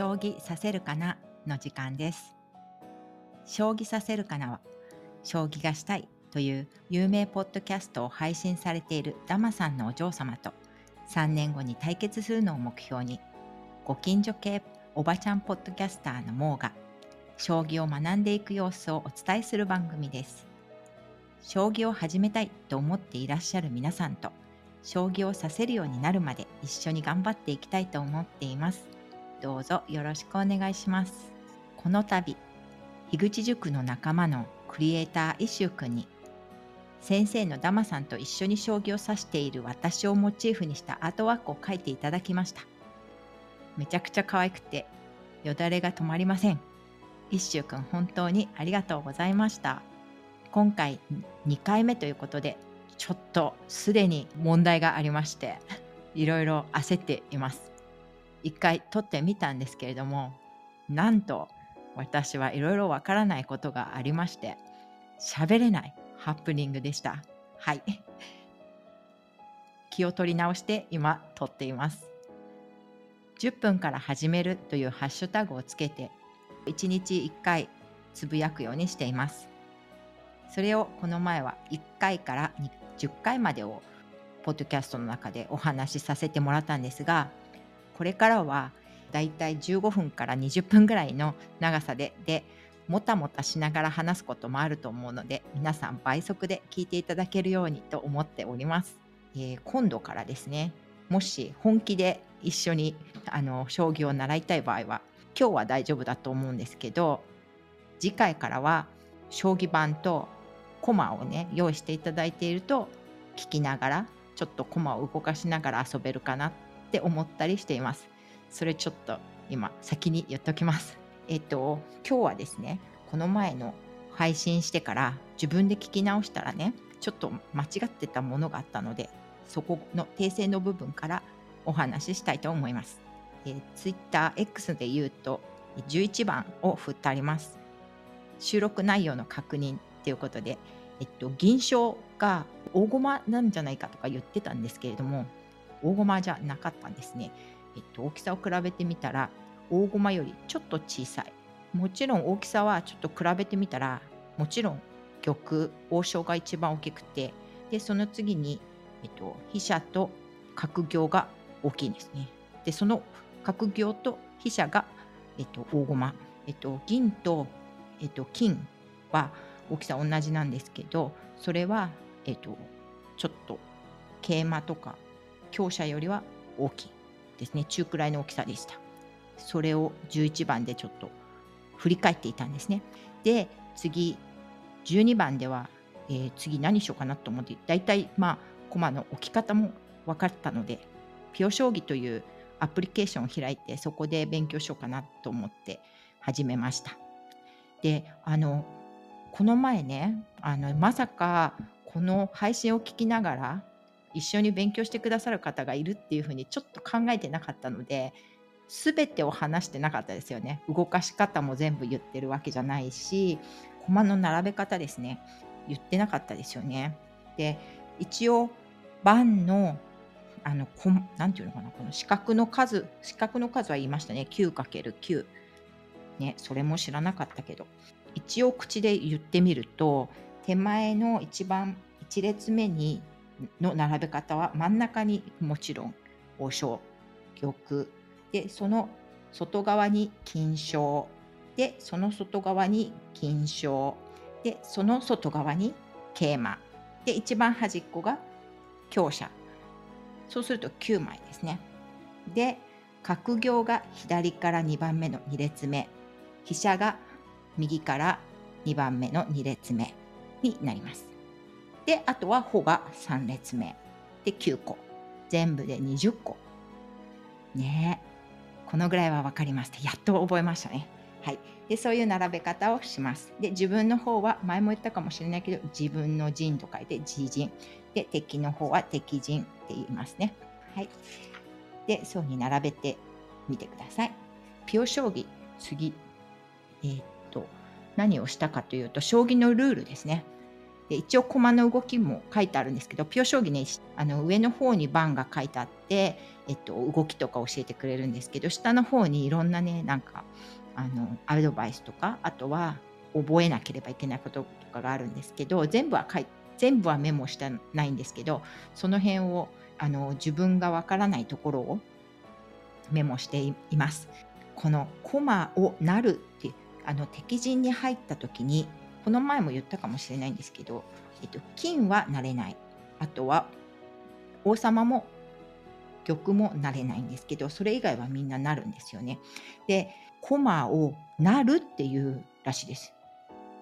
将棋させるかな？の時間です。将棋させるかなは、将棋がしたいという有名ポッドキャストを配信されているダマさんのお嬢様と3年後に対決するのを目標に、ご近所系おばちゃんポッドキャスターのモーが、将棋を学んでいく様子をお伝えする番組です。将棋を始めたいと思っていらっしゃる皆さんと、将棋をさせるようになるまで一緒に頑張っていきたいと思っています。どうぞよろしくお願いします。この度、樋口塾の仲間のクリエイターイシュー君に、先生のダマさんと一緒に将棋を指している私をモチーフにしたアートワークを描いていただきました。めちゃくちゃ可愛くて、よだれが止まりません。イッシュー君本当にありがとうございました。今回2回目ということで、ちょっとすでに問題がありまして、いろいろ焦っています。一回撮ってみたんですけれども、なんと私はいろいろわからないことがありまして、喋れないハプニングでした。はい。気を取り直して今撮っています。10分から始めるというハッシュタグをつけて、1日1回つぶやくようにしています。それをこの前は1回から10回までをポッドキャストの中でお話しさせてもらったんですが、これからはだいたい15分から20分ぐらいの長さで、で、もたもたしながら話すこともあると思うので、皆さん倍速で聞いていただけるようにと思っております。えー今度からですね、もし本気で一緒にあの将棋を習いたい場合は、今日は大丈夫だと思うんですけど、次回からは将棋盤とコマをね、用意していただいていると、聞きながら、ちょっとコマを動かしながら遊べるかなって思ったりしています。それちょっと今先に言っときます。えっと、今日はですね、この前の配信してから自分で聞き直したらね、ちょっと間違ってたものがあったので、そこの訂正の部分からお話ししたいと思います。えー、Twitter X で言うと11番を振ってあります。収録内容の確認っていうことで、えっと、銀賞が大駒なんじゃないかとか言ってたんですけれども、大駒じゃなかったんですね。えっと、大きさを比べてみたら、大駒よりちょっと小さい。もちろん大きさはちょっと比べてみたら、もちろん玉、王将が一番大きくて、で、その次に、えっと、飛車と角行が大きいんですね。で、その角行と飛車が、えっと、大駒。えっと、銀と、えっと、金は大きさ同じなんですけど、それは、えっと、ちょっと桂馬とか香車よりは大きいですね。中くらいの大きさでした。それを11番でちょっと振り返っていたんですね。で、次、12番では、えー次何しようかなと思って、大体、まあ、駒の置き方も分かったので、ピオ将棋というアプリケーションを開いて、そこで勉強しようかなと思って始めました。で、あの、この前ね、あの、まさか、この配信を聞きながら、一緒に勉強してくださる方がいるっていうふうにちょっと考えてなかったので、すべてを話してなかったですよね。動かし方も全部言ってるわけじゃないし、駒の並べ方ですね。言ってなかったですよね。で、一応、盤の、あの、こなんていうのかな、この四角の数、四角の数は言いましたね。9×9。ね、それも知らなかったけど。一応口で言ってみると、手前の一番、一列目に、の並べ方は真ん中にもちろん王将、玉、で、その外側に金将、で、その外側に金将、で、その外側に桂馬、で、一番端っこが強者。そうすると9枚ですね。で、角行が左から2番目の2列目、飛車が右から2番目の2列目になります。で、あとは歩が3列目。で、9個。全部で20個。ねえ。このぐらいは分かりました。やっと覚えましたね。はい。で、そういう並べ方をします。で、自分の方は、前も言ったかもしれないけど、自分の陣と書いて自陣。で、敵の方は敵陣って言いますね。はい。で、そうに並べてみてください。ピオ将棋、次。えーっと、何をしたかというと、将棋のルールですね。で一応駒の動きも書いてあるんですけどピョ将棋ねあの上の方に番が書いてあって、えっと、動きとか教えてくれるんですけど下の方にいろんなねなんかあのアドバイスとかあとは覚えなければいけないこととかがあるんですけど全部は書い全部はメモしてないんですけどその辺をあの自分がわからないところをメモしています。このコマをなるってあの敵陣に入った時にこの前も言ったかもしれないんですけど、えっと、金はなれない。あとは王様も玉もなれないんですけど、それ以外はみんななるんですよね。で、駒をなるっていうらしいです。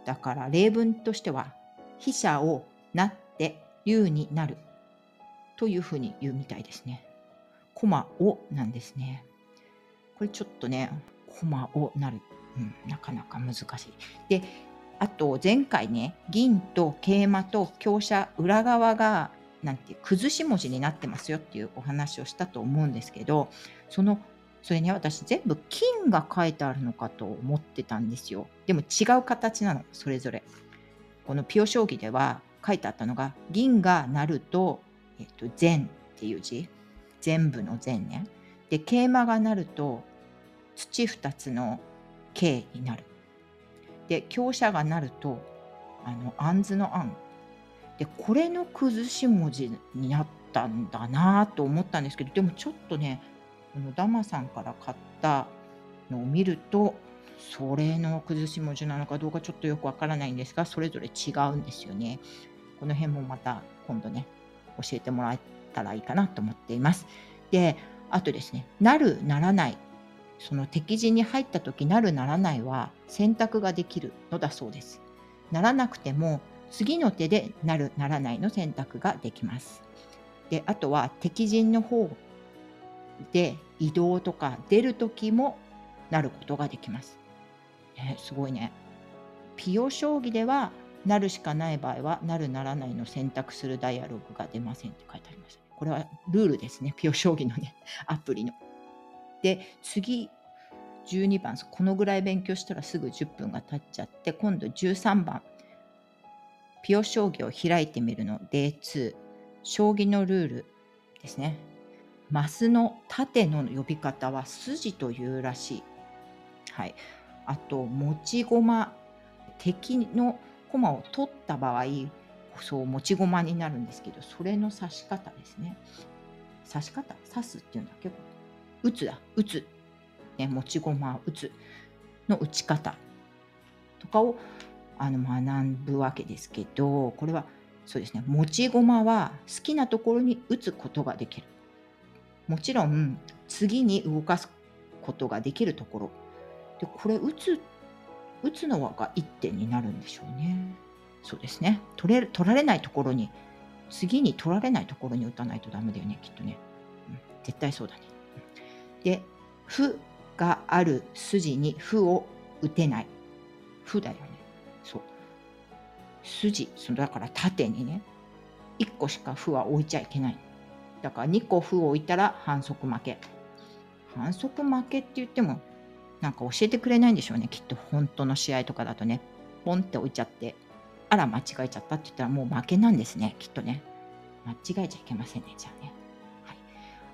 だから例文としては、飛車をなって竜になるというふうに言うみたいですね。駒をなんですね。これちょっとね、駒をなる。うん、なかなか難しい。で、あと前回ね銀と桂馬と香車裏側がなんて崩し文字になってますよっていうお話をしたと思うんですけどそのそれね私全部金が書いてあるのかと思ってたんですよ。でも違う形なのそれぞれ。このピオ将棋では書いてあったのが銀がなると、えっと、全っていう字。全部の全ね。で桂馬がなると土2つの桂になる。で強者がなるとあの杏図の杏でこれの崩し文字になったんだなと思ったんですけどでもちょっとねこのダマさんから買ったのを見るとそれの崩し文字なのかどうかちょっとよくわからないんですがそれぞれ違うんですよね。この辺もまた今度ね教えてもらえたらいいかなと思っています。であとですねなるならないその敵陣に入った時なるならないは選択ができるのだそうです。ならなくても次の手でなるならないの選択ができます。であとは敵陣の方で移動とか出る時もなることができます。ね、すごいね。ピオ将棋ではなるしかない場合はなるならないの選択するダイアログが出ませんって書いてありました、ね。これはルールですね。ピオ将棋のね、アプリの。で次12番このぐらい勉強したらすぐ10分が経っちゃって今度13番。ピオ将棋を開いてみるの D2 将棋のルールですね。マスの縦の呼び方は筋というらしい。はい。あと持ち駒。敵の駒を取った場合そう持ち駒になるんですけどそれの指し方ですね。指し方指すっていうんだっけ？打つだ。打つ、ね、持ち駒打つ。の打ち方。とかをあの学ぶわけですけどこれはそうですね。持ち駒は好きなところに打つことができる。もちろん次に動かすことができるところ。でこれ打つ打つのが1点になるんでしょうね。そうですね。取れる取られないところに次に取られないところに打たないとダメだよねきっとね、うん、絶対そうだね。で歩がある筋に歩を打てない。歩だよね。そう。筋そのだから縦にね。1個しか歩は置いちゃいけない。だから2個歩を置いたら反則負け。反則負けって言ってもなんか教えてくれないんでしょうね。きっと本当の試合とかだとね。ポンって置いちゃって。あら間違えちゃったって言ったらもう負けなんですね。きっとね。間違えちゃいけませんねじゃあね、はい、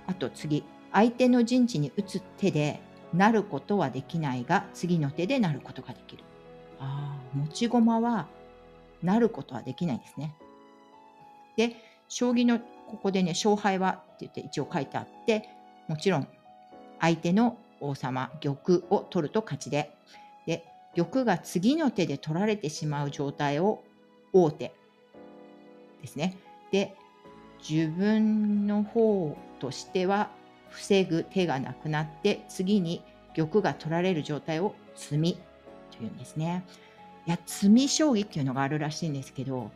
あと次。相手の陣地に打つ手でなることはできないが次の手でなることができる。ああ、持ち駒はなることはできないんですね。で、将棋のここでね、勝敗はって言って一応書いてあって、もちろん相手の王様、玉を取ると勝ちで、で、玉が次の手で取られてしまう状態を王手ですね。で、自分の方としては防ぐ手がなくなって次に玉が取られる状態を詰みというんですね。いや詰み将棋っていうのがあるらしいんですけど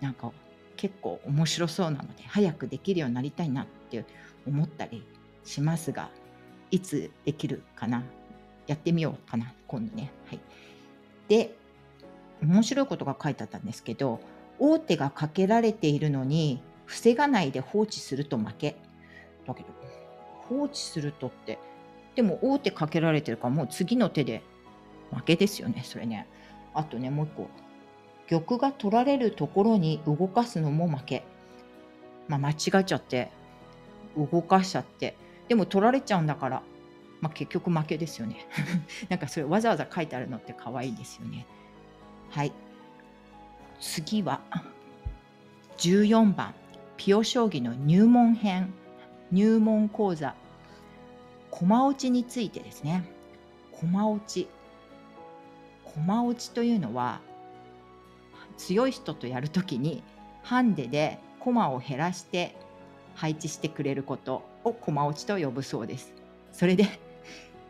なんか結構面白そうなので早くできるようになりたいなって思ったりしますがいつできるかな？やってみようかな今度ね。はい、で面白いことが書いてあったんですけど王手がかけられているのに防がないで放置すると負けだけど放置するとって、でも王手かけられてるからもう次の手で負けですよね、それね。あとね、もう一個。玉が取られるところに動かすのも負け。まあ、間違っちゃって動かしちゃって。でも取られちゃうんだから、まあ、結局負けですよね。なんかそれわざわざ書いてあるのって可愛いですよね。はい。次は14番。ピオ将棋の入門編。入門講座駒落ちについてですね駒落ち駒落ちというのは強い人とやるときにハンデで駒を減らして配置してくれることを駒落ちと呼ぶそうです。それで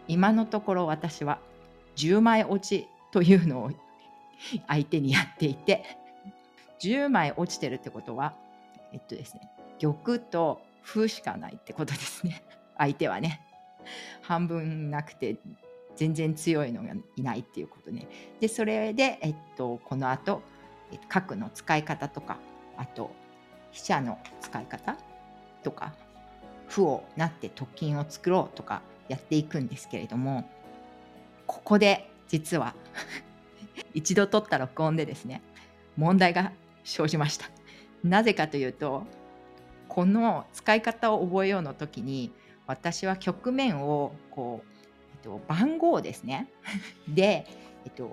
今のところ私は10枚落ちというのを相手にやっていて10枚落ちてるってことはえっとですね玉と歩しかないってことですね。相手はね。半分なくて全然強いのがいないっていうことね。でそれで、えっと、この後角の使い方とかあと飛車の使い方とか歩をなって突金を作ろうとかやっていくんですけれどもここで実は 一度撮った録音でですね問題が生じました。なぜかというとこの使い方を覚えようの時に私は局面をこう、えっと、番号ですね で、えっと、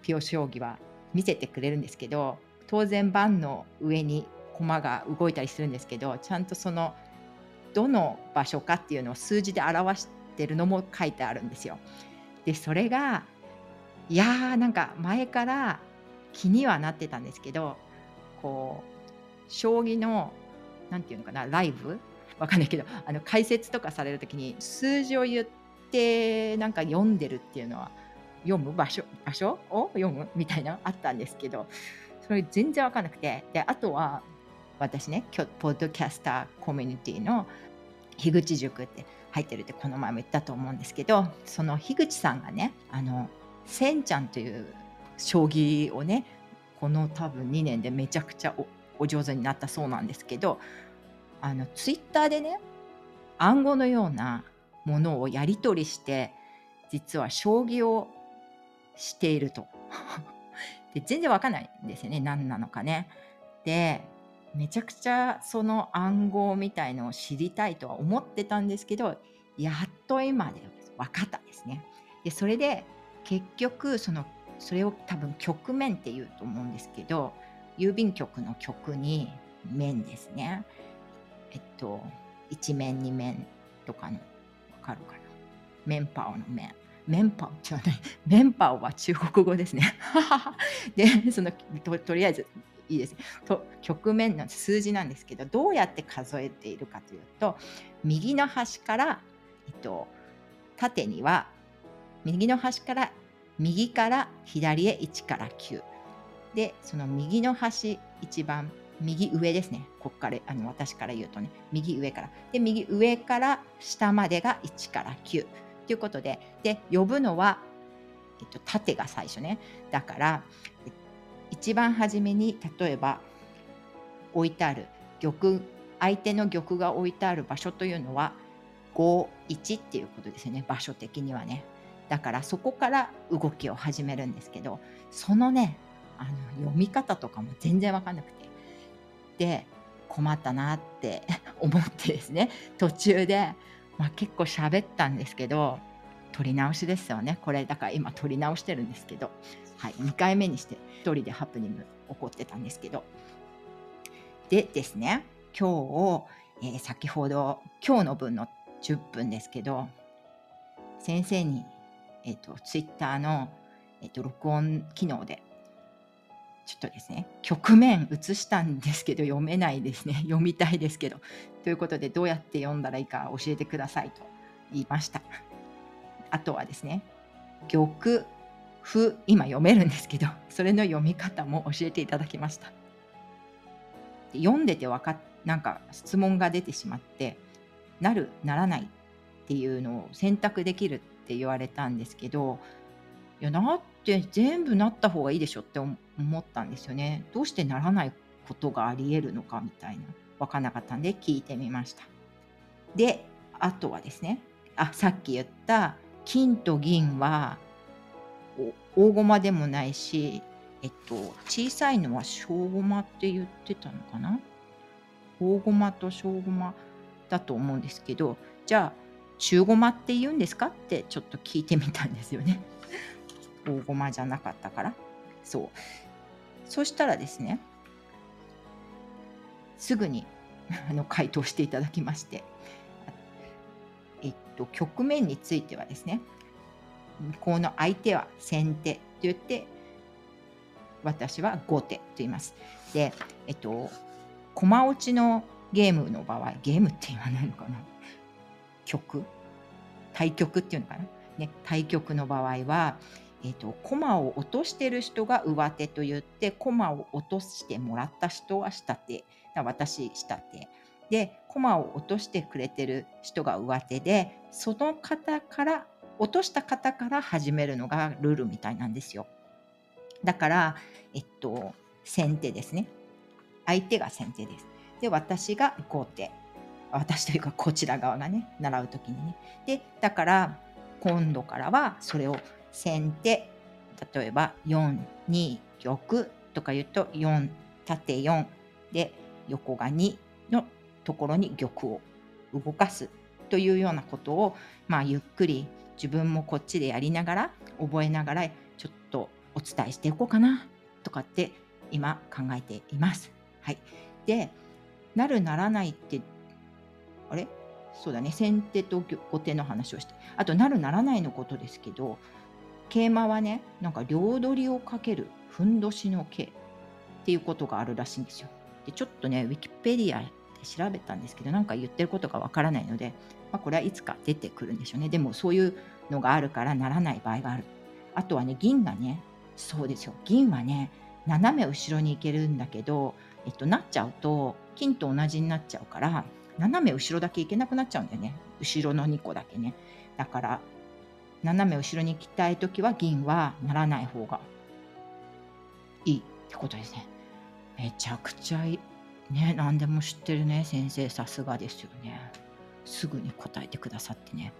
ピオ将棋は見せてくれるんですけど当然盤の上に駒が動いたりするんですけどちゃんとそのどの場所かっていうのを数字で表してるのも書いてあるんですよ。でそれがいやーなんか前から気にはなってたんですけどこう将棋の何て言うのかなライブ？わかんないけどあの解説とかされる時に数字を言ってなんか読んでるっていうのは読む場所？場所を？読む？みたいなあったんですけどそれ全然わかんなくて。であとは私ね今日ポッドキャスターコミュニティの樋口塾って入ってるってこの前も言ったと思うんですけどその樋口さんがねあのせんちゃんという将棋をねこの多分2年でめちゃくちゃお上手になったそうなんですけどあのツイッターでね暗号のようなものをやり取りして実は将棋をしていると で全然わかんないんですよね何なのかね。でめちゃくちゃその暗号みたいのを知りたいとは思ってたんですけどやっと今で分かったんですね。でそれで結局そのそれを多分局面っていうと思うんですけど郵便局の局に面ですね。えっと1面2面とかの分かるかな？面パオの面。メンパオじゃない、メンパオは中国語ですね。で、そのととりあえずいいですと局面の数字なんですけどどうやって数えているかというと右の端から、えっと、縦には右の端から右から左へ1から9でその右の端一番右上ですね。ここからあの私から言うとね。右上から。で右上から下までが1から9ということでで呼ぶのは、えっと、縦が最初ね。だから、一番初めに例えば置いてある玉相手の玉が置いてある場所というのは51っていうことですよね。場所的にはね。だからそこから動きを始めるんですけどそのねあの読み方とかも全然分かんなくて。で困ったなって 思ってですね。途中で、まあ、結構喋ったんですけど撮り直しですよね。これだから今撮り直してるんですけど。はい、2回目にして1人でハプニング起こってたんですけど。でですね今日を、えー、先ほど今日の分の10分ですけど先生に、えーと、ツイッターの、えーと、録音機能でちょっとですね局面映したんですけど読めないですね。読みたいですけど。ということでどうやって読んだらいいか教えてくださいと言いました。あとはですね玉ふ今読めるんですけどそれの読み方も教えていただきました。読んでてわかなんか質問が出てしまってなるならないっていうのを選択できるって言われたんですけどいやなって全部なった方がいいでしょって思ったんですよね。どうしてならないことがありえるのかみたいな。分かんなかったんで聞いてみました。であとはですね。あさっき言った金と銀は大駒でもないしえっと、小さいのは小駒って言ってたのかな？大駒と小駒だと思うんですけど、じゃあ、中駒って言うんですか？ってちょっと聞いてみたんですよね。大駒じゃなかったから。そう。そしたらですね、すぐにあの回答していただきまして、えっと、局面についてはですね、向こうの相手は先手と言って、私は後手と言います。で、えっと、駒落ちのゲームの場合、ゲームって言わないのかな？局？対局っていうのかな、ね、対局の場合は、えーと、駒を落としてる人が上手と言って駒を落としてもらった人は下手私下手。で駒を落としてくれてる人が上手でその方から落とした方から始めるのがルールみたいなんですよ。だからえっと先手ですね。相手が先手です。で私が後手。私というかこちら側がね習う時にね。でだから今度からはそれを先手例えば4二玉とか言うと4縦4で横が2のところに玉を動かすというようなことを、まあ、ゆっくり自分もこっちでやりながら覚えながらちょっとお伝えしていこうかなとかって今考えています。はい、でなるならないってあれ？そうだね。先手と後手の話をして。あとなるならないのことですけど桂馬はねなんか両取りをかけるふんどしの桂っていうことがあるらしいんですよ。でちょっとねウィキペディアで調べたんですけどなんか言ってることがわからないので、まあ、これはいつか出てくるんでしょうね。でもそういうのがあるからならない場合がある。あとはね銀がねそうですよ。銀はね斜め後ろに行けるんだけど、えっと、なっちゃうと金と同じになっちゃうから斜め後ろだけ行けなくなっちゃうんだよね。後ろの2個だけね。だから斜め後ろに行きたい時は銀はならない方がいいってことですね。めちゃくちゃいい。ね何でも知ってるね先生。さすがですよね。すぐに答えてくださってね。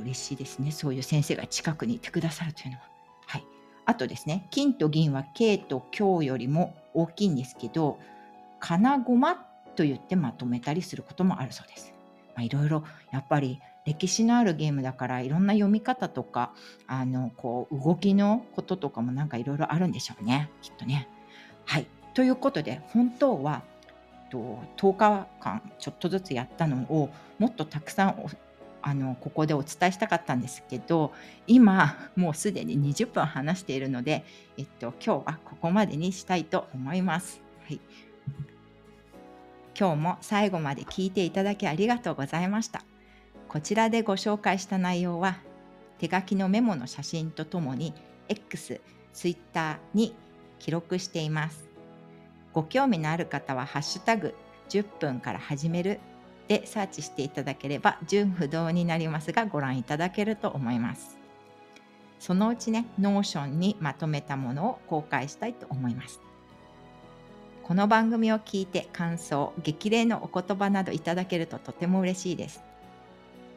嬉しいですね。そういう先生が近くにいてくださるというのは。はい。あとですね金と銀は桂と香よりも大きいんですけど金駒と言ってまとめたりすることもあるそうです。まあ、いろいろやっぱり歴史のあるゲームだからいろんな読み方とかあのこう動きのこととかもなんかいろいろあるんでしょうねきっとね。はいということで本当はと10日間ちょっとずつやったのをもっとたくさんあのここでお伝えしたかったんですけど今もうすでに20分話しているので、えっと、今日はここまでにしたいと思います。はい、今日も最後まで聞いていただきありがとうございました。こちらでご紹介した内容は手書きのメモの写真とともに X、Twitter に記録しています。ご興味のある方はハッシュタグ10分から始めるでサーチしていただければ順不動になりますがご覧いただけると思います。そのうちね、 Notion にまとめたものを公開したいと思います。この番組を聞いて感想、激励のお言葉などいただけるととても嬉しいです。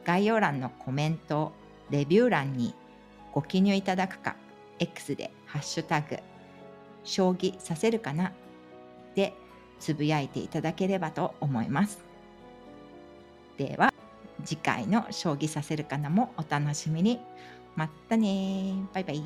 概要欄のコメント、レビュー欄にご記入いただくか、X でハッシュタグ、将棋させるかなでつぶやいていただければと思います。では、次回の将棋させるかなもお楽しみに。またねバイバイ。